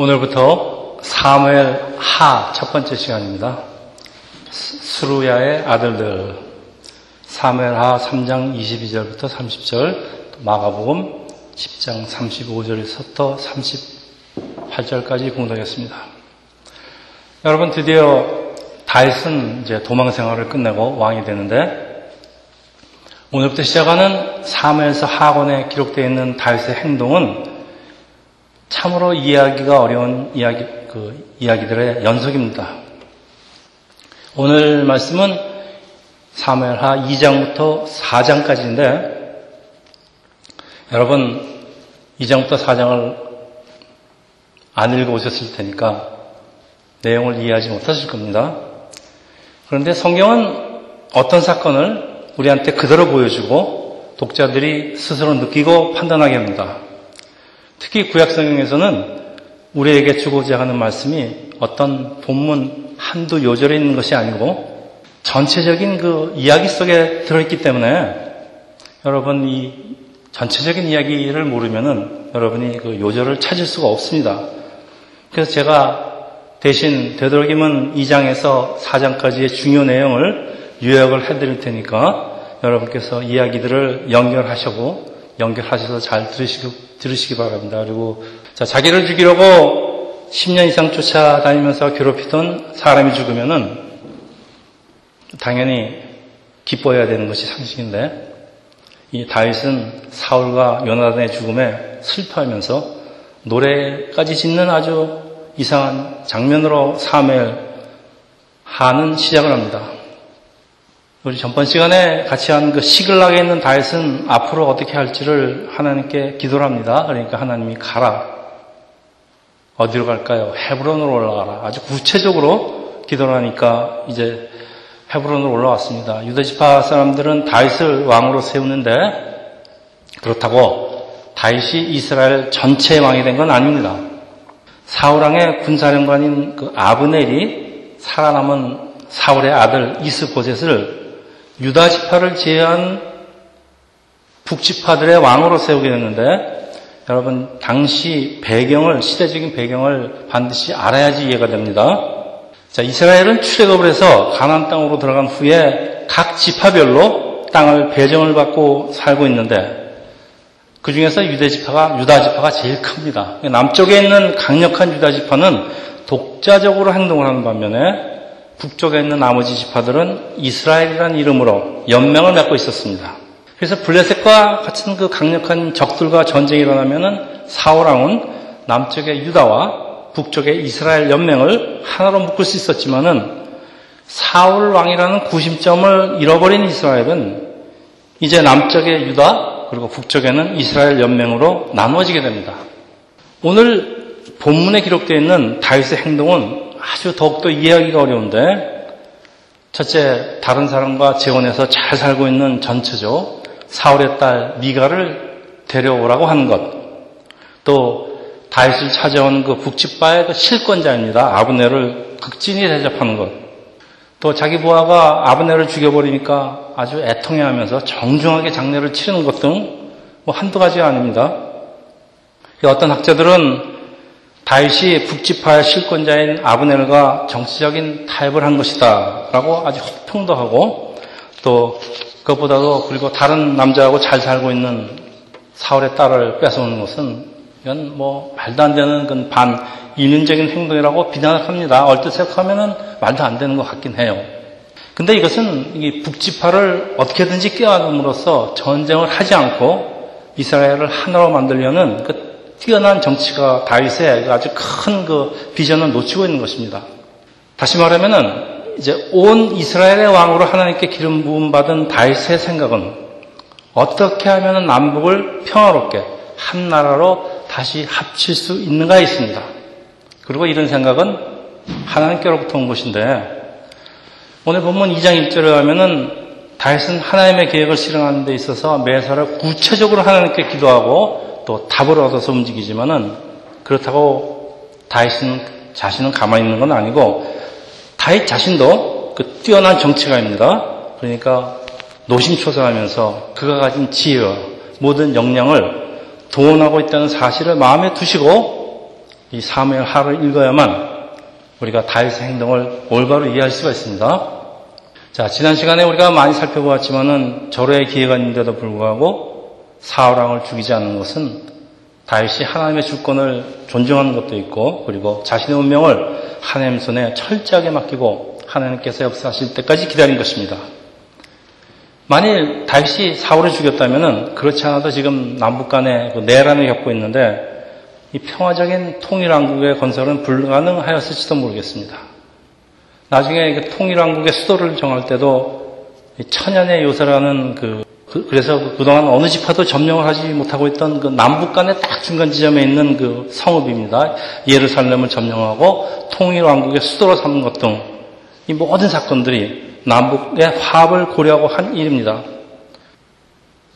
오늘부터 사무엘 하 첫 번째 시간입니다. 수루야의 아들들 사무엘 하 3장 22절부터 30절 마가복음 10장 35절에서부터 38절까지 공독했습니다. 여러분 드디어 다윗은 이제 도망 생활을 끝내고 왕이 되는데 오늘부터 시작하는 사무엘서 하권에 기록되어 있는 다윗의 행동은 참으로 이해하기가 어려운 이야기, 그 이야기들의 연속입니다. 오늘 말씀은 사무엘하 2장부터 4장까지인데 여러분 2장부터 4장을 안 읽어오셨을 테니까 내용을 이해하지 못하실 겁니다. 그런데 성경은 어떤 사건을 우리한테 그대로 보여주고 독자들이 스스로 느끼고 판단하게 합니다. 특히 구약성경에서는 우리에게 주고자 하는 말씀이 어떤 본문 한두 요절에 있는 것이 아니고 전체적인 그 이야기 속에 들어있기 때문에 여러분 이 전체적인 이야기를 모르면은 여러분이 그 요절을 찾을 수가 없습니다. 그래서 제가 대신 되도록이면 2장에서 4장까지의 중요 내용을 요약을 해드릴 테니까 여러분께서 이야기들을 연결하시고 연결하셔서 잘 들으시고 들으시기 바랍니다. 그리고 자, 자기를 죽이려고 10년 이상 쫓아다니면서 괴롭히던 사람이 죽으면은 당연히 기뻐해야 되는 것이 상식인데 이 다윗은 사울과 요나단의 죽음에 슬퍼하면서 노래까지 짓는 아주 이상한 장면으로 사멜 하는 시작을 합니다. 우리 전번 시간에 같이 한 그 시글락에 있는 다윗은 앞으로 어떻게 할지를 하나님께 기도를 합니다. 그러니까 하나님이 가라. 어디로 갈까요? 헤브론으로 올라가라. 아주 구체적으로 기도를 하니까 이제 헤브론으로 올라왔습니다. 유다지파 사람들은 다윗을 왕으로 세우는데 그렇다고 다윗이 이스라엘 전체의 왕이 된 건 아닙니다. 사울왕의 군사령관인 그 아브넬이 살아남은 사울의 아들 이스보셋을 유다 지파를 제외한 북지파들의 왕으로 세우게 됐는데 여러분 당시 배경을 시대적인 배경을 반드시 알아야지 이해가 됩니다. 자 이스라엘은 출애굽을 해서 가나안 땅으로 들어간 후에 각 지파별로 땅을 배정을 받고 살고 있는데 그 중에서 유대 지파가 유다 지파가 제일 큽니다. 남쪽에 있는 강력한 유다 지파는 독자적으로 행동을 하는 반면에 북쪽에 있는 나머지 지파들은 이스라엘이라는 이름으로 연맹을 맺고 있었습니다. 그래서 블레셋과 같은 그 강력한 적들과 전쟁이 일어나면은 사울왕은 남쪽의 유다와 북쪽의 이스라엘 연맹을 하나로 묶을 수 있었지만은 사울 왕이라는 구심점을 잃어버린 이스라엘은 이제 남쪽의 유다 그리고 북쪽에는 이스라엘 연맹으로 나누어지게 됩니다. 오늘 본문에 기록되어 있는 다윗의 행동은 아주 더욱더 이해하기가 어려운데 첫째 다른 사람과 재혼해서 잘 살고 있는 전처죠. 사울의 딸 미가를 데려오라고 하는 것. 또 다윗을 찾아온 그 북집바의 그 실권자입니다. 아브네를 극진히 대접하는 것. 또 자기 부하가 아브네를 죽여버리니까 아주 애통해하면서 정중하게 장례를 치르는 것 등 뭐 한두 가지가 아닙니다. 어떤 학자들은 다윗이 북지파의 실권자인 아브넬과 정치적인 타협을 한 것이다. 라고 아주 혹평도 하고 또 그것보다도 그리고 다른 남자하고 잘 살고 있는 사울의 딸을 뺏어오는 것은 이건 뭐 말도 안 되는 그 반 인륜적인 행동이라고 비난을 합니다. 얼뜻 생각하면은 말도 안 되는 것 같긴 해요. 근데 이것은 이 북지파를 어떻게든지 깨어남으로써 전쟁을 하지 않고 이스라엘을 하나로 만들려는 그 뛰어난 정치가 다윗의 아주 큰 그 비전을 놓치고 있는 것입니다. 다시 말하면은 이제 온 이스라엘의 왕으로 하나님께 기름 부음 받은 다윗의 생각은 어떻게 하면 남북을 평화롭게 한 나라로 다시 합칠 수 있는가에 있습니다. 그리고 이런 생각은 하나님께로부터 온 것인데 오늘 본문 2장 1절에 가면은 다윗은 하나님의 계획을 실행하는 데 있어서 매사를 구체적으로 하나님께 기도하고 또 답을 얻어서 움직이지만은 그렇다고 다윗은 자신은 가만히 있는 건 아니고 다윗 자신도 그 뛰어난 정치가입니다. 그러니까 노심초사하면서 그가 가진 지혜와 모든 역량을 동원하고 있다는 사실을 마음에 두시고 이 사무엘 하를 읽어야만 우리가 다윗의 행동을 올바로 이해할 수가 있습니다. 자, 지난 시간에 우리가 많이 살펴보았지만은 절호의 기회가 있는데도 불구하고 사울왕을 죽이지 않는 것은 다윗이 하나님의 주권을 존중하는 것도 있고 그리고 자신의 운명을 하나님 손에 철저하게 맡기고 하나님께서 역사하실 때까지 기다린 것입니다. 만일 다윗이 사울을 죽였다면 그렇지 않아도 지금 남북 간에 그 내란을 겪고 있는데 이 평화적인 통일왕국의 건설은 불가능하였을지도 모르겠습니다. 나중에 통일왕국의 수도를 정할 때도 천연의 요새라는 그, 그 그래서 그동안 어느 집화도 점령을 하지 못하고 있던 그 남북 간의 딱 중간 지점에 있는 그 성읍입니다. 예루살렘을 점령하고 통일왕국의 수도로 삼는 것 등 이 모든 사건들이 남북의 화합을 고려하고 한 일입니다.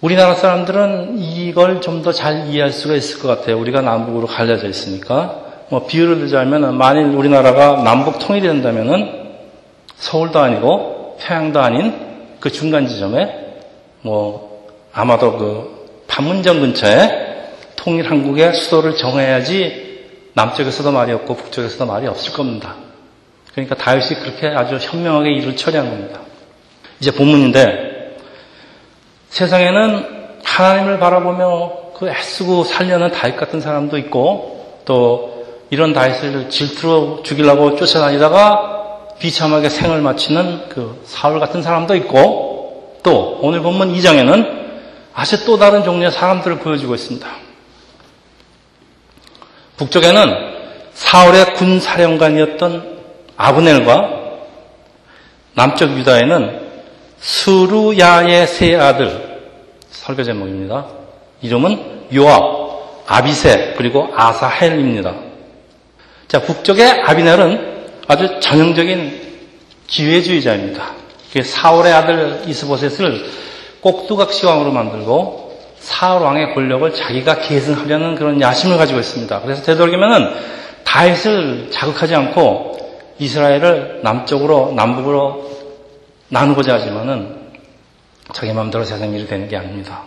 우리나라 사람들은 이걸 좀 더 잘 이해할 수가 있을 것 같아요. 우리가 남북으로 갈려져 있으니까. 뭐 비유를 들자면 만일 우리나라가 남북 통일이 된다면은 서울도 아니고 평양도 아닌 그 중간 지점에 뭐 아마도 그 판문점 근처에 통일 한국의 수도를 정해야지 남쪽에서도 말이 없고 북쪽에서도 말이 없을 겁니다. 그러니까 다윗이 그렇게 아주 현명하게 일을 처리한 겁니다. 이제 본문인데 세상에는 하나님을 바라보며 그 애쓰고 살려는 다윗 같은 사람도 있고 또 이런 다윗을 질투로 죽이려고 쫓아다니다가 비참하게 생을 마치는 그 사울 같은 사람도 있고 또 오늘 본문 2장에는 아주 또 다른 종류의 사람들을 보여주고 있습니다. 북쪽에는 사울의 군 사령관이었던 아브넬과 남쪽 유다에는 수루야의 세 아들 설교 제목입니다. 이름은 요압, 아비세 그리고 아사헬입니다. 자 북쪽의 아비넬은 아주 전형적인 기회주의자입니다. 사울의 아들 이스보셋을 꼭두각시 왕으로 만들고 사울 왕의 권력을 자기가 계승하려는 그런 야심을 가지고 있습니다. 그래서 되도록이면은 다윗을 자극하지 않고 이스라엘을 남쪽으로 남북으로 나누고자 하지만은 자기 마음대로 세상 일이 되는 게 아닙니다.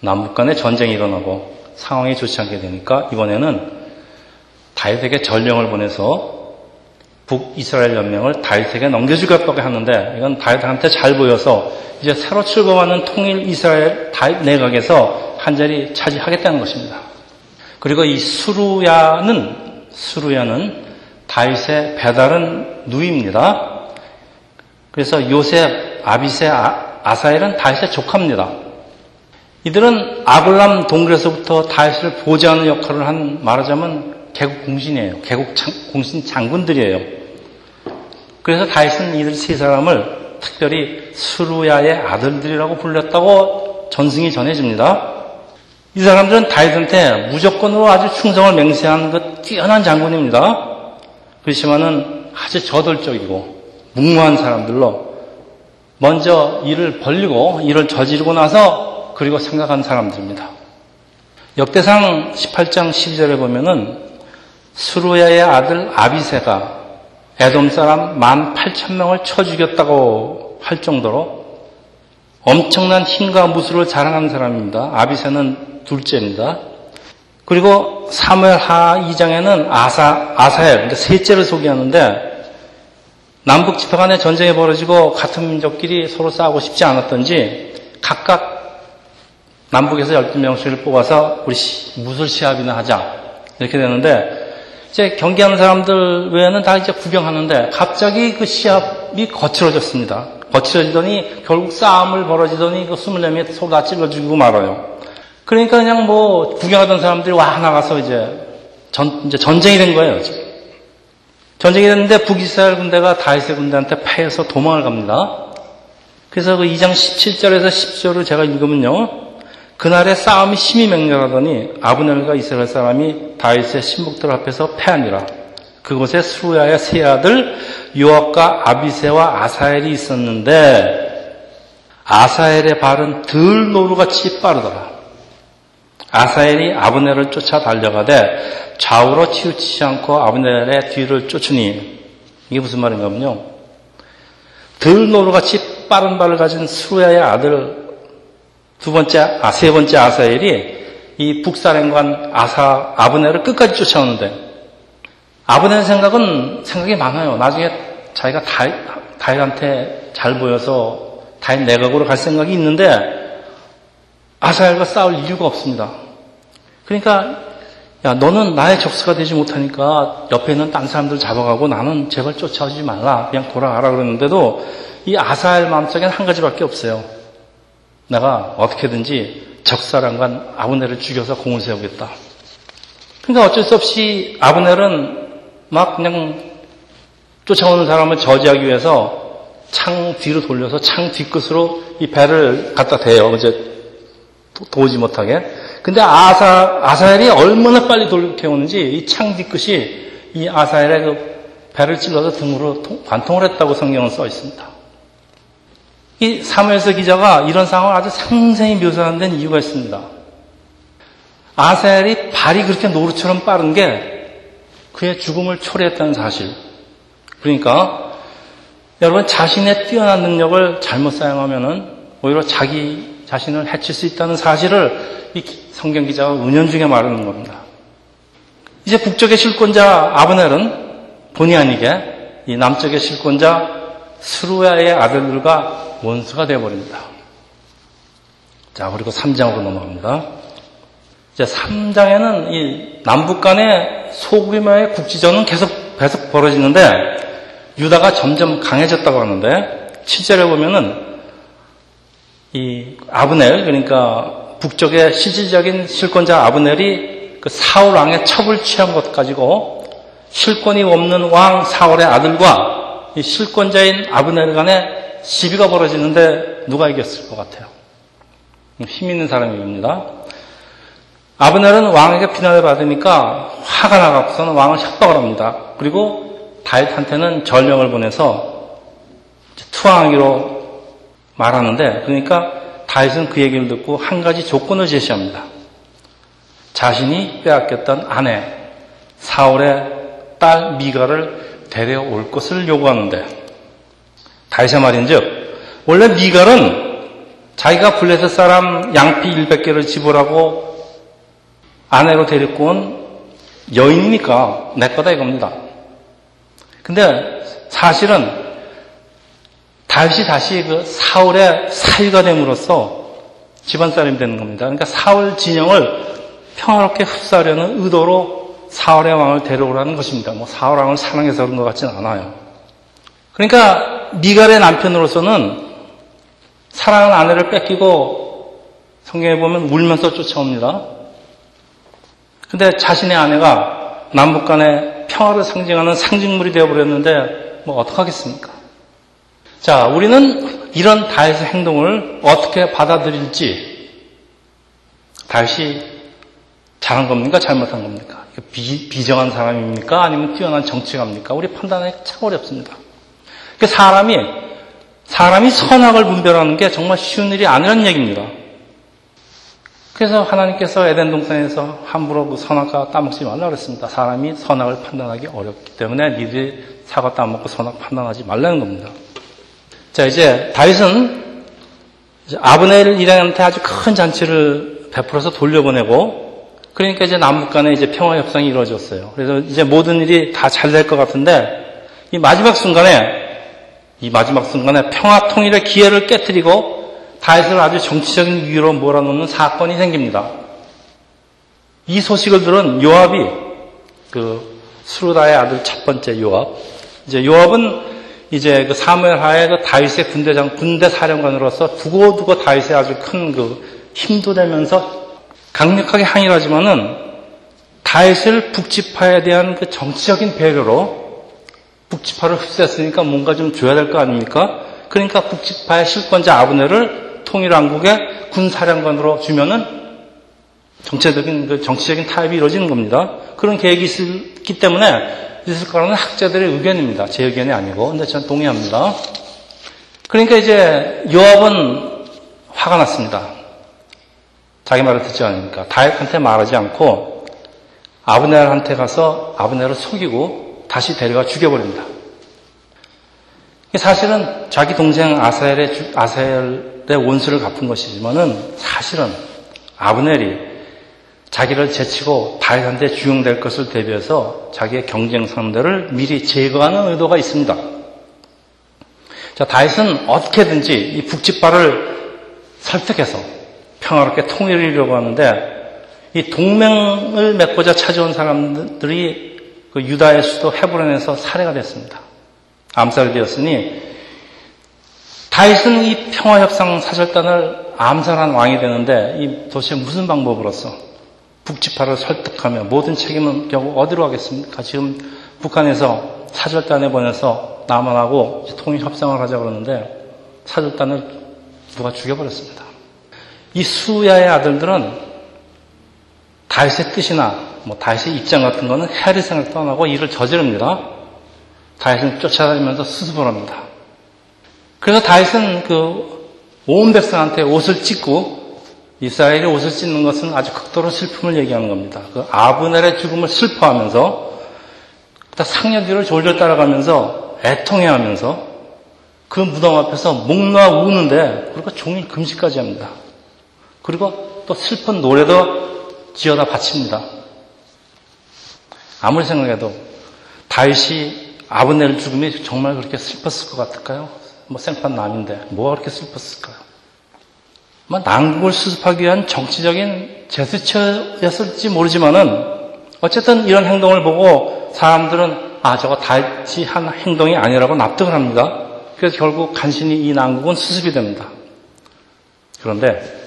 남북 간에 전쟁이 일어나고 상황이 좋지 않게 되니까 이번에는 다윗에게 전령을 보내서 북이스라엘 연맹을 다윗에게 넘겨주겠다고 하는데 이건 다윗한테 잘 보여서 이제 새로 출범하는 통일 이스라엘 다윗 내각에서 한 자리 차지하겠다는 것입니다. 그리고 이 수루야는 수루야는 다윗의 배달은 누이입니다. 그래서 요셉, 아비세, 아, 사엘은 다윗의 조카입니다. 이들은 아굴람 동굴에서부터 다윗을 보좌하는 역할을 한 말하자면 개국 공신이에요. 개국 공신 장군들이에요. 그래서 다윗은 이들 세 사람을 특별히 수루야의 아들들이라고 불렸다고 전승이 전해집니다. 이 사람들은 다윗한테 무조건으로 아주 충성을 맹세한 그 뛰어난 장군입니다. 그렇지만은 아주 저돌적이고 묵무한 사람들로 먼저 일을 벌리고 일을 저지르고 나서 그리고 생각한 사람들입니다. 역대상 18장 12절에 보면은 수루야의 아들 아비세가 에돔 사람 1만 8천 명을 쳐 죽였다고 할 정도로 엄청난 힘과 무술을 자랑한 사람입니다. 아비세는 둘째입니다. 그리고 사무엘 하 2장에는 아사, 아사엘, 그러니까 셋째를 소개하는데 남북 지파 간의 전쟁이 벌어지고 같은 민족끼리 서로 싸우고 싶지 않았던지 각각 남북에서 12명씩을 뽑아서 우리 무술 시합이나 하자. 이렇게 되는데 이제 경기하는 사람들 외에는 다 이제 구경하는데 갑자기 그 시합이 거칠어졌습니다. 거칠어지더니 결국 싸움을 벌어지더니 그 24명이 서로 다 찔러 죽이고 말아요. 그러니까 그냥 뭐 구경하던 사람들이 와 나가서 이제 전, 이제 전쟁이 된 거예요. 지금. 전쟁이 됐는데 북이스라엘 군대가 다윗의 군대한테 패해서 도망을 갑니다. 그래서 그 2장 17절에서 10절을 제가 읽으면요. 그날의 싸움이 심히 맹렬하더니 아브넬과 이스라엘 사람이 다윗의 신복들 앞에서 패하니라. 그곳에 수루야의 세 아들 요압과 아비세와 아사엘이 있었는데 아사엘의 발은 들 노루같이 빠르더라. 아사엘이 아브넬을 쫓아 달려가되 좌우로 치우치지 않고 아브넬의 뒤를 쫓으니 이게 무슨 말인가면요. 들노루같이 빠른 발을 가진 수야의 아들 두 번째 아 세 번째 아사엘이 이 북사령관 아사 아브넬을 끝까지 쫓아오는데 아브넬 생각은 생각이 많아요. 나중에 자기가 다윗, 다윗한테 잘 보여서 다윗 내각으로 갈 생각이 있는데 아사엘과 싸울 이유가 없습니다. 그러니까 야 너는 나의 적수가 되지 못하니까 옆에 있는 딴 사람들 잡아가고 나는 제발 쫓아오지 말라 그냥 돌아가라 그러는데도 이 아사엘 마음속에는 한 가지밖에 없어요. 내가 어떻게든지 적사랑관 아브넬을 죽여서 공을 세우겠다. 그러니까 어쩔 수 없이 아브넬은 막 그냥 쫓아오는 사람을 저지하기 위해서 창 뒤로 돌려서 창 뒤끝으로 이 배를 갖다 대요. 이제 도우지 못하게. 근데 아사, 아사엘이 얼마나 빨리 돌이켜오는지 이 창 뒤끝이 이 아사엘의 그 배를 찔러서 등으로 관통을 했다고 성경은 써 있습니다. 이 사무엘서 기자가 이런 상황을 아주 상세히 묘사한 데는 이유가 있습니다. 아사엘이 발이 그렇게 노루처럼 빠른 게 그의 죽음을 초래했다는 사실. 그러니까 여러분 자신의 뛰어난 능력을 잘못 사용하면은 오히려 자기 자신을 해칠 수 있다는 사실을 이 성경 기자가 은연중에 말하는 겁니다. 이제 북쪽의 실권자 아브넬은 본의 아니게 이 남쪽의 실권자 스루야의 아들들과 원수가 되어버립니다. 자, 그리고 3장으로 넘어갑니다. 이제 3장에는 이 남북 간의 소규모의 국지전은 계속, 계속 벌어지는데 유다가 점점 강해졌다고 하는데 7절에 보면은 이 아브넬 그러니까 북쪽의 실질적인 실권자 아브넬이 그 사울 왕의 첩을 취한 것 가지고 실권이 없는 왕 사울의 아들과 이 실권자인 아브넬 간에 시비가 벌어지는데 누가 이겼을 것 같아요? 힘 있는 사람이 깁니다. 아브넬은 왕에게 비난을 받으니까 화가 나갖고서는 왕을 협박을 합니다. 그리고 다윗한테는 전령을 보내서 투항하기로 말하는데 그러니까 다윗은 그 얘기를 듣고 한 가지 조건을 제시합니다. 자신이 빼앗겼던 아내 사울의 딸 미가를 데려올 것을 요구하는데 다윗의 말인즉 원래 미갈은 자기가 블레셋 사람 양피 100개를 지불하고 아내로 데리고 온 여인이니까 내 거다 이겁니다. 근데 사실은 다시 다시 그 사울의 사위가 됨으로써 집안 사람이 되는 겁니다. 그러니까 사울 진영을 평화롭게 흡수하려는 의도로 사울의 왕을 데려오라는 것입니다. 뭐 사울 왕을 사랑해서 그런 것 같지는 않아요. 그러니까 미갈의 남편으로서는 사랑하는 아내를 뺏기고 성경에 보면 울면서 쫓아옵니다. 근데 자신의 아내가 남북 간의 평화를 상징하는 상징물이 되어버렸는데 뭐 어떡하겠습니까? 자, 우리는 이런 다윗의 행동을 어떻게 받아들일지 다윗이 잘한 겁니까? 잘못한 겁니까? 비, 비정한 사람입니까? 아니면 뛰어난 정치가입니까? 우리 판단하기 참 어렵습니다. 그 사람이 사람이 선악을 분별하는 게 정말 쉬운 일이 아니라는 얘기입니다. 그래서 하나님께서 에덴 동산에서 함부로 그 선악과 따먹지 말라 그랬습니다. 사람이 선악을 판단하기 어렵기 때문에 니들이 사과 따먹고 선악 판단하지 말라는 겁니다. 자, 이제 다윗은 아브넬 일행한테 아주 큰 잔치를 베풀어서 돌려보내고 그러니까 이제 남북 간에 이제 평화 협상이 이루어졌어요. 그래서 이제 모든 일이 다 잘 될 것 같은데 이 마지막 순간에 이 마지막 순간에 평화 통일의 기회를 깨뜨리고 다윗을 아주 정치적인 위기로 몰아넣는 사건이 생깁니다. 이 소식을 들은 요압이 그 수르다의 아들 첫 번째 요압. 이제 요압은 이제 그 사무엘 하에 그 다윗의 군대장 군대 사령관으로서 두고두고 다윗의 아주 큰 그 힘도 되면서 강력하게 항의하지만은 다윗을 북지파에 대한 그 정치적인 배려로 북지파를 흡수했으니까 뭔가 좀 줘야 될 거 아닙니까? 그러니까 북지파의 실권자 아브네를 통일왕국의 군사령관으로 주면은 정치적인 그 정치적인 타협이 이루어지는 겁니다. 그런 계획이 있기 때문에 있을 거라는 학자들의 의견입니다. 제 의견이 아니고. 근데 저는 동의합니다. 그러니까 이제 요압은 화가 났습니다. 자기 말을 듣지 않으니까. 다윗한테 말하지 않고 아브넬한테 가서 아브넬을 속이고 다시 데려가 죽여버립니다. 사실은 자기 동생 아사엘의, 아사엘의 원수를 갚은 것이지만은 사실은 아브넬이 자기를 제치고 다윗한테 주용될 것을 대비해서 자기의 경쟁 상대를 미리 제거하는 의도가 있습니다. 자, 다윗은 어떻게든지 이 북지파를 설득해서 평화롭게 통일을 이루려고 하는데 이 동맹을 맺고자 찾아온 사람들이 그 유다의 수도 헤브론에서 살해가 됐습니다. 암살이 되었으니 다윗은 이 평화협상 사절단을 암살한 왕이 되는데 이 도대체 무슨 방법으로서 북지파를 설득하며 모든 책임은 결국 어디로 가겠습니까? 지금 북한에서 사절단에 보내서 남한하고 통일 협상을 하자 그러는데 사절단을 누가 죽여버렸습니다. 이 수야의 아들들은 다윗의 뜻이나 뭐 다윗의 입장 같은 거는 헤아리생을 떠나고 일을 저지릅니다. 다윗은 쫓아다니면서 수습을 합니다. 그래서 다윗은 그 온 백성한테 옷을 찢고 이스라엘이 옷을 찢는 것은 아주 극도로 슬픔을 얘기하는 겁니다. 그 아브넬의 죽음을 슬퍼하면서 상녀 뒤를 졸졸 따라가면서 애통해하면서 그 무덤 앞에서 목 놓아 우는데 그리고 종일 금식까지 합니다. 그리고 또 슬픈 노래도 지어다 바칩니다. 아무리 생각해도 다윗이 아브넬 죽음이 정말 그렇게 슬펐을 것 같을까요? 뭐 생판 남인데 뭐가 그렇게 슬펐을까요? 뭐 난국을 수습하기 위한 정치적인 제스처였을지 모르지만은 어쨌든 이런 행동을 보고 사람들은 아 저거 다시 한 행동이 아니라고 납득을 합니다. 그래서 결국 간신히 이 난국은 수습이 됩니다. 그런데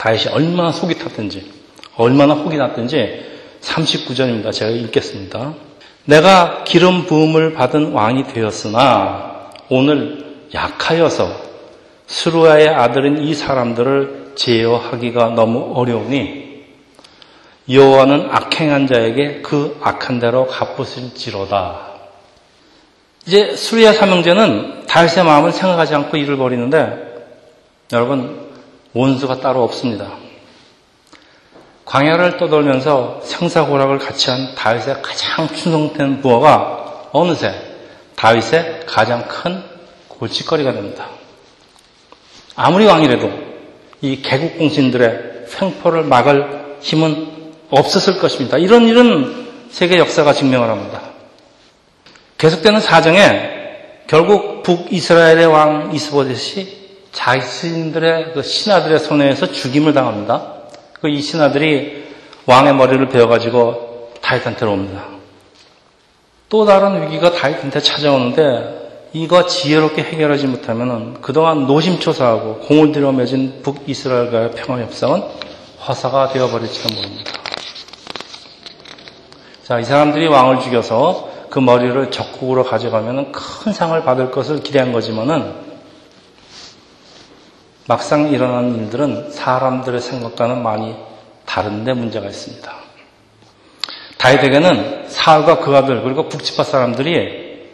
다윗이 얼마나 속이 탔든지 얼마나 혹이 났든지 39절입니다. 제가 읽겠습니다. 내가 기름 부음을 받은 왕이 되었으나 오늘 약하여서 수루아의 아들인 이 사람들을 제어하기가 너무 어려우니 여호와는 악행한 자에게 그 악한 대로 갚으실지로다. 이제 수리아 사명제는 다윗의 마음을 생각하지 않고 일을 벌이는데 여러분 원수가 따로 없습니다. 광야를 떠돌면서 생사고락을 같이 한 다윗의 가장 충성된 부하가 어느새 다윗의 가장 큰 골칫거리가 됩니다. 아무리 왕이라도 이 개국공신들의 횡포를 막을 힘은 없었을 것입니다. 이런 일은 세계 역사가 증명을 합니다. 계속되는 사정에 결국 북이스라엘의 왕 이스보셋이 자신들의 그 신하들의 손에서 죽임을 당합니다. 그 이 신하들이 왕의 머리를 베어가지고 다윗한테 옵니다. 또 다른 위기가 다윗한테 찾아오는데 이거 지혜롭게 해결하지 못하면 그동안 노심초사하고 공을 들여 맺은 북이스라엘과의 평화 협상은 화사가 되어버릴지도 모릅니다. 자, 이 사람들이 왕을 죽여서 그 머리를 적국으로 가져가면 큰 상을 받을 것을 기대한 거지만은 막상 일어난 일들은 사람들의 생각과는 많이 다른데 문제가 있습니다. 다윗에게는 사울과 그 아들 그리고 북지파 사람들이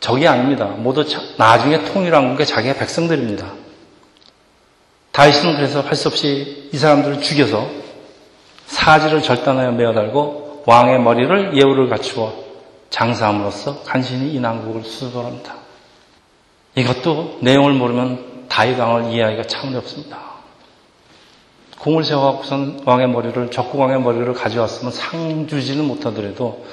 적이 아닙니다. 모두 나중에 통일한국의 자기의 백성들입니다. 다윗은 그래서 할 수 없이 이 사람들을 죽여서 사지를 절단하여 메어달고 왕의 머리를 예우를 갖추어 장사함으로써 간신히 이 난국을 수습합니다. 이것도 내용을 모르면 다윗 왕을 이해하기가 참 어렵습니다. 공을 세워갖고선 왕의 머리를 적국 왕의 머리를 가져왔으면 상 주지는 못하더라도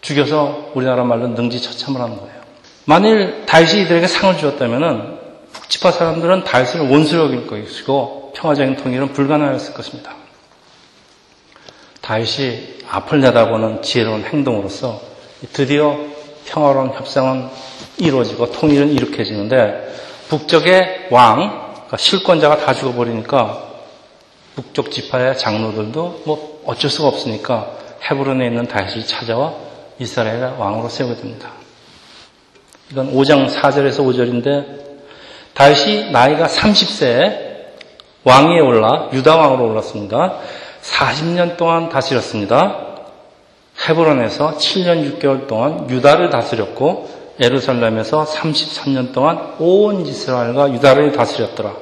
죽여서 우리나라 말로 능지처참을 하는 거예요. 만일 다윗이 이들에게 상을 주었다면 북지파 사람들은 다윗을 원수로 여길 것이고 평화적인 통일은 불가능했을 것입니다. 다윗이 앞을 내다보는 지혜로운 행동으로서 드디어 평화로운 협상은 이루어지고 통일은 이룩해지는데 북쪽의 왕, 그러니까 실권자가 다 죽어버리니까 북쪽 지파의 장로들도 뭐 어쩔 수가 없으니까 헤브론에 있는 다윗을 찾아와 이스라엘의 왕으로 세우게 됩니다. 이건 5장 4절에서 5절인데 다윗이 나이가 30세에 왕위에 올라 유다 왕으로 올랐습니다. 40년 동안 다스렸습니다. 헤브론에서 7년 6개월 동안 유다를 다스렸고 예루살렘에서 33년 동안 온 이스라엘과 유다를 다스렸더라.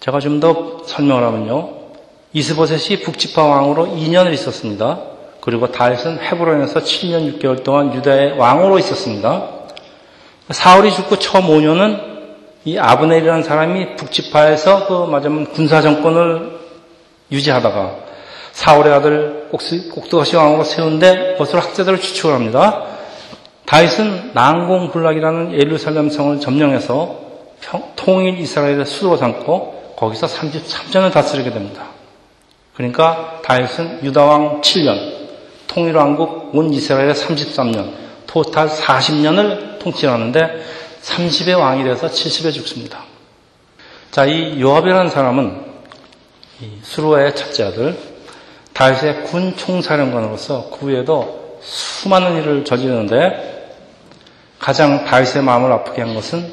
제가 좀 더 설명을 하면요. 이스보셋이 북지파 왕으로 2년을 있었습니다. 그리고 다윗은 헤브론에서 7년 6개월 동안 유다의 왕으로 있었습니다. 사울이 죽고 처음 5년은 이 아브넬이라는 사람이 북지파에서 그 맞으면 군사 정권을 유지하다가 사울의 아들 꼭두가시 왕으로 세운데 것으로 학자들을 추측을 합니다. 다윗은 난공불락이라는 예루살렘 성을 점령해서 통일 이스라엘의 수도로 삼고 거기서 33년을 다스리게 됩니다. 그러니까 다윗은 유다왕 7년, 통일왕국 온 이스라엘의 33년, 토탈 40년을 통치하는데 30의 왕이 돼서 70에 죽습니다. 자, 이 요압이라는 사람은 수로의 첫째 아들, 다윗의 군 총사령관으로서 그 후에도 수많은 일을 저지르는데 가장 다윗의 마음을 아프게 한 것은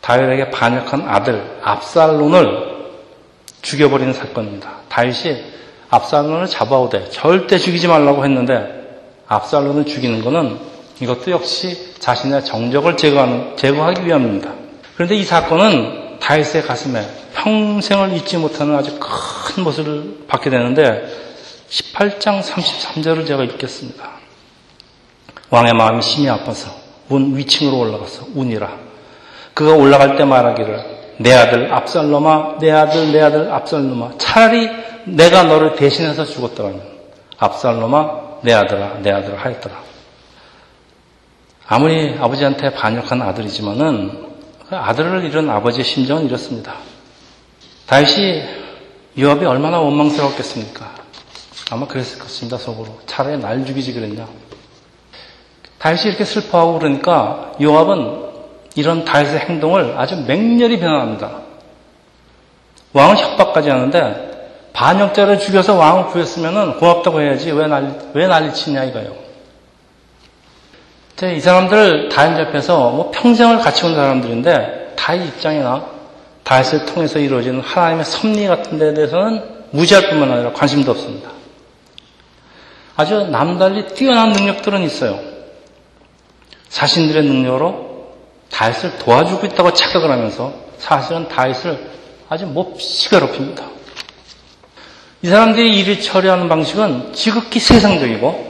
다윗에게 반역한 아들 압살론을 죽여버리는 사건입니다. 다윗이 압살론을 잡아오되 절대 죽이지 말라고 했는데 압살론을 죽이는 것은 이것도 역시 자신의 정적을 제거하는, 제거하기 위함입니다. 그런데 이 사건은 다윗의 가슴에 평생을 잊지 못하는 아주 큰 모습을 받게 되는데 18장 33절을 제가 읽겠습니다. 왕의 마음이 심히 아파서 운 위층으로 올라가서 운이라. 그가 올라갈 때 말하기를 내 아들 압살롬아 내 아들 내 아들 압살롬아 차라리 내가 너를 대신해서 죽었더라면 압살롬아 내 아들아 내 아들아 하였더라. 아무리 아버지한테 반역한 아들이지만은 그 아들을 잃은 아버지의 심정은 이렇습니다. 다윗이 요압이 얼마나 원망스러웠겠습니까? 아마 그랬을 것입니다, 속으로. 차라리 날 죽이지 그랬냐. 다윗이 이렇게 슬퍼하고 그러니까 요압은 이런 다윗의 행동을 아주 맹렬히 변화합니다. 왕을 협박까지 하는데 반역자를 죽여서 왕을 구했으면 고맙다고 해야지 왜 난리, 왜 난리치냐 이거예요. 이 사람들 다윗 옆에서 뭐 평생을 같이 온 사람들인데 다윗 입장이나 다윗을 통해서 이루어지는 하나님의 섭리 같은 데에 대해서는 무지할 뿐만 아니라 관심도 없습니다. 아주 남달리 뛰어난 능력들은 있어요. 자신들의 능력으로 다윗을 도와주고 있다고 착각을 하면서 사실은 다윗을 아주 몹시 괴롭힙니다. 이 사람들이 일을 처리하는 방식은 지극히 세상적이고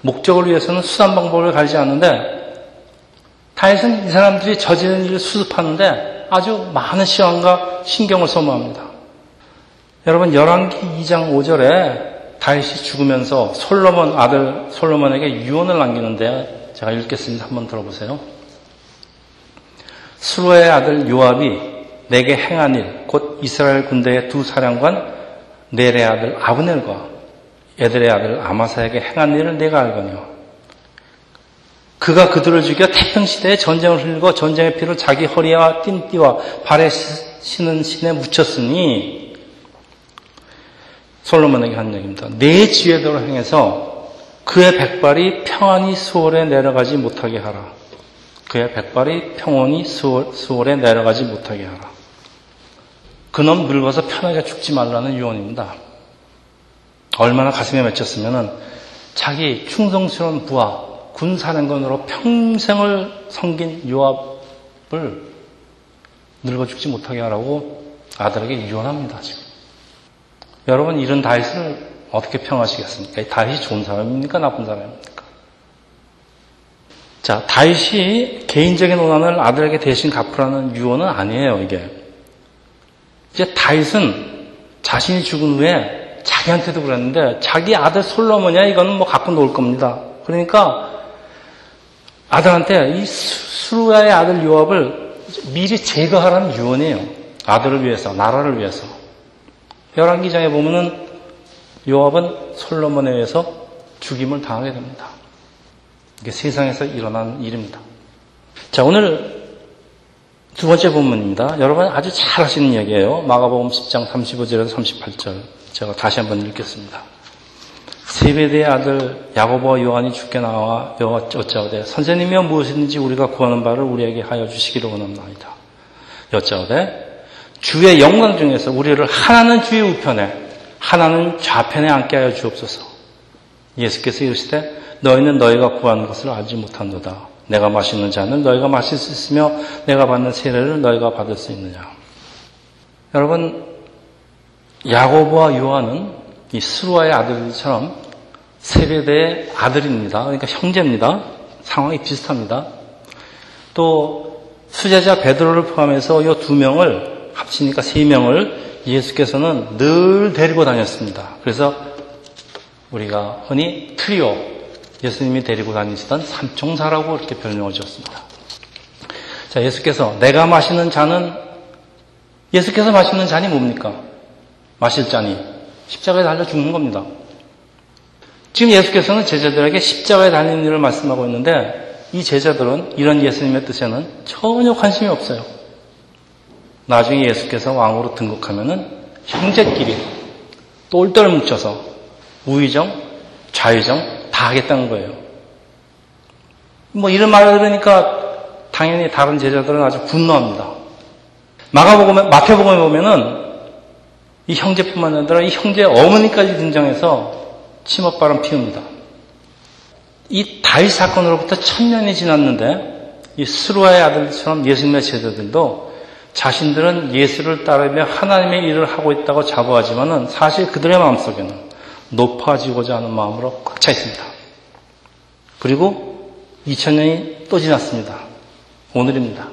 목적을 위해서는 수단 방법을 가리지 않는데 다윗은 이 사람들이 저지른 일을 수습하는데 아주 많은 시간과 신경을 소모합니다. 여러분 열왕기 2장 5절에 다윗이 죽으면서 솔로몬 아들 솔로몬에게 유언을 남기는데 제가 읽겠습니다. 한번 들어보세요. 수로의 아들 요압이 내게 행한 일, 곧 이스라엘 군대의 두 사령관 네레 아들 아브넬과 애들의 아들 아마사에게 행한 일을 내가 알거니와 그가 그들을 죽여 태평 시대에 전쟁을 흘리고 전쟁의 피를 자기 허리와 띵띠와 발에 신은 신에 묻혔으니 솔로몬에게 한 얘기입니다. 내 지혜대로 행해서 그의 백발이 평안히 수월에 내려가지 못하게 하라. 그의 백발이 평온히 수월, 수월에 내려가지 못하게 하라. 그놈 늙어서 편하게 죽지 말라는 유언입니다. 얼마나 가슴에 맺혔으면 자기 충성스러운 부하 군사령관으로 평생을 섬긴 요압을 늙어 죽지 못하게 하라고 아들에게 유언합니다. 지금 여러분 이런 다윗을 어떻게 평하시겠습니까? 다윗이 좋은 사람입니까? 나쁜 사람입니까? 자, 다윗이 개인적인 원한을 아들에게 대신 갚으라는 유언은 아니에요, 이게. 이제 다윗은 자신이 죽은 후에 자기한테도 그랬는데 자기 아들 솔로몬이야 이거는 뭐 갖고 놀 겁니다. 그러니까 아들한테 이 수루야의 아들 요압을 미리 제거하라는 유언이에요. 아들을 위해서, 나라를 위해서. 열왕기장에 보면은 요압은 솔로몬에 의해서 죽임을 당하게 됩니다. 이게 세상에서 일어난 일입니다. 자, 오늘 두 번째 본문입니다. 여러분 아주 잘 하시는 얘기예요. 마가복음 10장 35절에서 38절. 제가 다시 한번 읽겠습니다. 세베대의 아들 야고보와 요한이 죽게 나와 여짜오되 선생님이여 무엇이든지 우리가 구하는 바를 우리에게 하여 주시기를 원합니다. 여짜오되 주의 영광 중에서 우리를 하나는 주의 우편에 하나는 좌편에 앉게 하여 주옵소서. 예수께서 이르시되 너희는 너희가 구하는 것을 알지 못한도다. 내가 마시는 잔을 너희가 마실 수 있으며 내가 받는 세례를 너희가 받을 수 있느냐. 여러분 야고보와 요한은 이 스루아의 아들처럼 세베대의 아들입니다. 그러니까 형제입니다. 상황이 비슷합니다. 또 수제자 베드로를 포함해서 이 두 명을 합치니까 세 명을 예수께서는 늘 데리고 다녔습니다. 그래서 우리가 흔히 트리오, 예수님이 데리고 다니시던 삼총사라고 이렇게 별명을 지었습니다. 자, 예수께서 내가 마시는 잔은 예수께서 마시는 잔이 뭡니까? 마실 잔이 십자가에 달려 죽는 겁니다. 지금 예수께서는 제자들에게 십자가에 달리는 일을 말씀하고 있는데 이 제자들은 이런 예수님의 뜻에는 전혀 관심이 없어요. 나중에 예수께서 왕으로 등극하면은 형제끼리 똘똘 뭉쳐서 우의정, 좌의정 다 하겠다는 거예요. 뭐 이런 말을 들으니까 당연히 다른 제자들은 아주 분노합니다. 마가복음, 마태복음에 보면은 이 형제뿐만 아니라 이 형제 어머니까지 등장해서 침업바람 피웁니다. 이 다윗 사건으로부터 천년이 지났는데 이 스루아의 아들처럼 예수님의 제자들도 자신들은 예수를 따르며 하나님의 일을 하고 있다고 자부하지만은 사실 그들의 마음속에는 높아지고자 하는 마음으로 꽉 차 있습니다. 그리고 2000년이 또 지났습니다. 오늘입니다.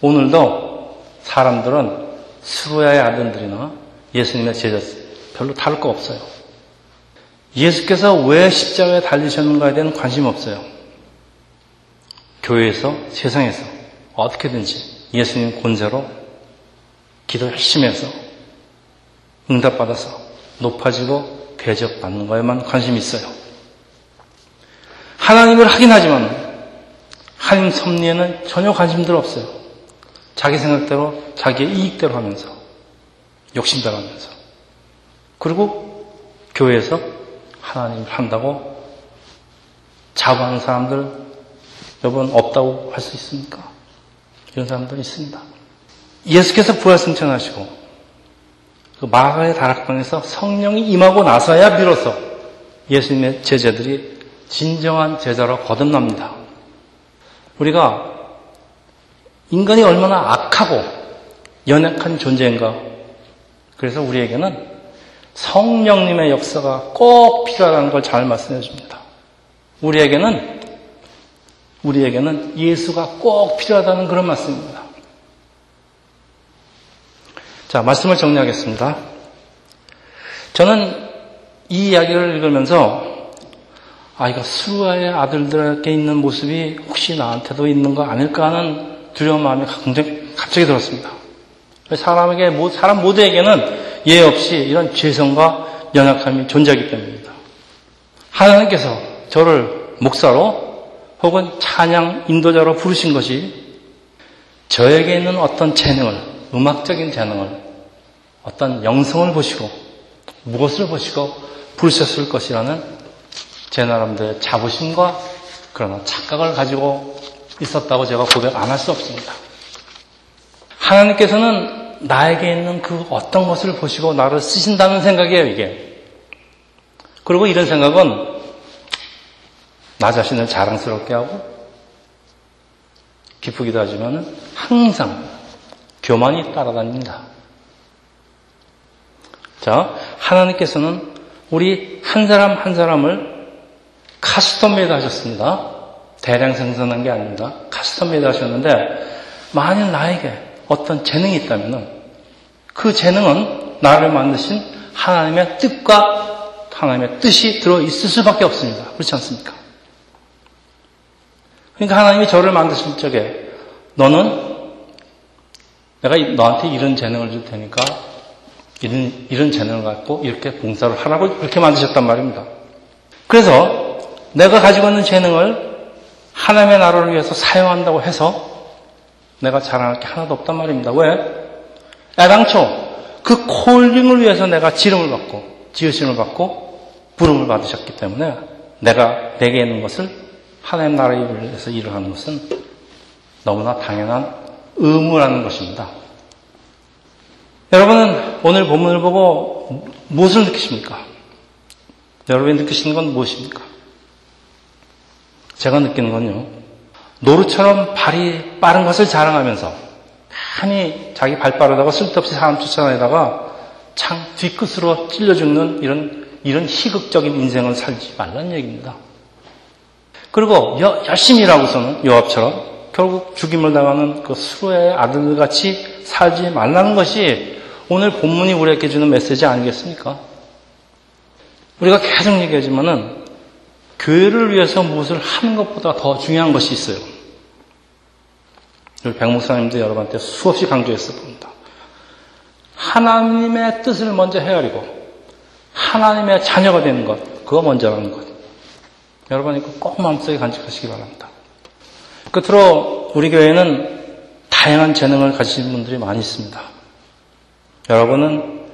오늘도 사람들은 스루야의 아들들이나 예수님의 제자 별로 다를 거 없어요. 예수께서 왜 십자가에 달리셨는가에 대한 관심 없어요. 교회에서, 세상에서 어떻게든지 예수님 권세로 기도 열심히 해서 응답받아서 높아지고 대접받는 거에만 관심이 있어요. 하나님을 하긴 하지만 하나님 섭리에는 전혀 관심들 없어요. 자기 생각대로 자기의 이익대로 하면서 욕심대로 하면서 그리고 교회에서 하나님을 한다고 자부하는 사람들 여러분 없다고 할 수 있습니까? 이런 사람들 있습니다. 예수께서 부활승천하시고 그 마가의 다락방에서 성령이 임하고 나서야 비로소 예수님의 제자들이 진정한 제자로 거듭납니다. 우리가 인간이 얼마나 악하고 연약한 존재인가. 그래서 우리에게는 성령님의 역사가 꼭 필요하다는 걸 잘 말씀해 줍니다. 우리에게는 우리에게는 예수가 꼭 필요하다는 그런 말씀입니다. 자, 말씀을 정리하겠습니다. 저는 이 이야기를 읽으면서 아, 이거 수루아의 아들들에게 있는 모습이 혹시 나한테도 있는 거 아닐까 하는 두려운 마음이 갑자기 들었습니다. 사람에게, 사람 모두에게는 예 없이 이런 죄성과 연약함이 존재하기 때문입니다. 하나님께서 저를 목사로 혹은 찬양 인도자로 부르신 것이 저에게 있는 어떤 재능을, 음악적인 재능을, 어떤 영성을 보시고, 무엇을 보시고 부르셨을 것이라는 제 나름대로의 자부심과 그러나 착각을 가지고 있었다고 제가 고백 안 할 수 없습니다. 하나님께서는 나에게 있는 그 어떤 것을 보시고 나를 쓰신다는 생각이에요, 이게. 그리고 이런 생각은 나 자신을 자랑스럽게 하고 기쁘기도 하지만 항상 교만이 따라다닙니다. 자, 하나님께서는 우리 한 사람 한 사람을 custom made 하셨습니다. 대량 생산한 게 아닙니다. custom made 하셨는데 만일 나에게 어떤 재능이 있다면 그 재능은 나를 만드신 하나님의 뜻과 하나님의 뜻이 들어 있을 수밖에 없습니다. 그렇지 않습니까? 그러니까 하나님이 저를 만드실 적에 너는 내가 너한테 이런 재능을 줄 테니까 이런, 이런 재능을 갖고 이렇게 봉사를 하라고 그렇게 만드셨단 말입니다. 그래서 내가 가지고 있는 재능을 하나님의 나라를 위해서 사용한다고 해서 내가 자랑할 게 하나도 없단 말입니다. 왜? 애당초 그 콜링을 위해서 내가 지름을 받고 지으심을 받고 부름을 받으셨기 때문에 내가 내게 있는 것을 하나님 나라를 위해서 일을 하는 것은 너무나 당연한 의무라는 것입니다. 여러분은 오늘 본문을 보고 무엇을 느끼십니까? 여러분이 느끼시는 건 무엇입니까? 제가 느끼는 건요. 노루처럼 발이 빠른 것을 자랑하면서 많이 자기 발 빠르다고 쓸데없이 사람 쫓아다니다가 창 뒤끝으로 찔려 죽는 이런 이런 희극적인 인생을 살지 말라는 얘기입니다. 그리고 여, 열심히 일하고서는 요압처럼 결국 죽임을 당하는 그 수로의 아들같이 살지 말라는 것이 오늘 본문이 우리에게 주는 메시지 아니겠습니까? 우리가 계속 얘기하지만은 교회를 위해서 무엇을 하는 것보다 더 중요한 것이 있어요. 우리 백목사님도 여러분한테 수없이 강조했을 겁니다. 하나님의 뜻을 먼저 헤아리고 하나님의 자녀가 되는 것, 그거 먼저라는 것. 여러분 이거 꼭 마음속에 간직하시기 바랍니다. 끝으로 우리 교회는 다양한 재능을 가지신 분들이 많이 있습니다. 여러분은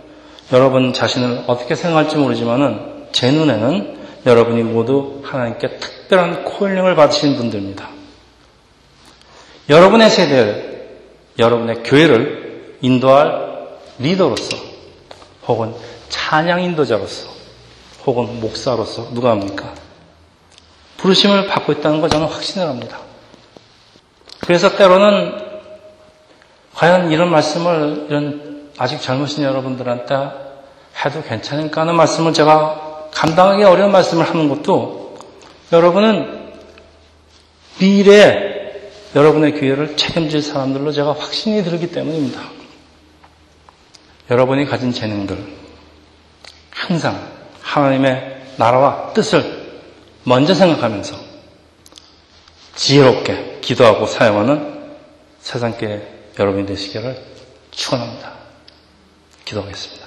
여러분 자신을 어떻게 생각할지 모르지만은 제 눈에는 여러분이 모두 하나님께 특별한 콜링을 받으신 분들입니다. 여러분의 세대를, 여러분의 교회를 인도할 리더로서, 혹은 찬양 인도자로서, 혹은 목사로서 누가 합니까? 부르심을 받고 있다는 걸 저는 확신을 합니다. 그래서 때로는 과연 이런 말씀을 이런 아직 젊으신 여러분들한테 해도 괜찮을까 하는 말씀을 제가 감당하기 어려운 말씀을 하는 것도 여러분은 미래에 여러분의 기회를 책임질 사람들로 제가 확신이 들기 때문입니다. 여러분이 가진 재능들 항상 하나님의 나라와 뜻을 먼저 생각하면서 지혜롭게 기도하고 사용하는 세상계 여러분이 되시기를 축원합니다. 기도하겠습니다.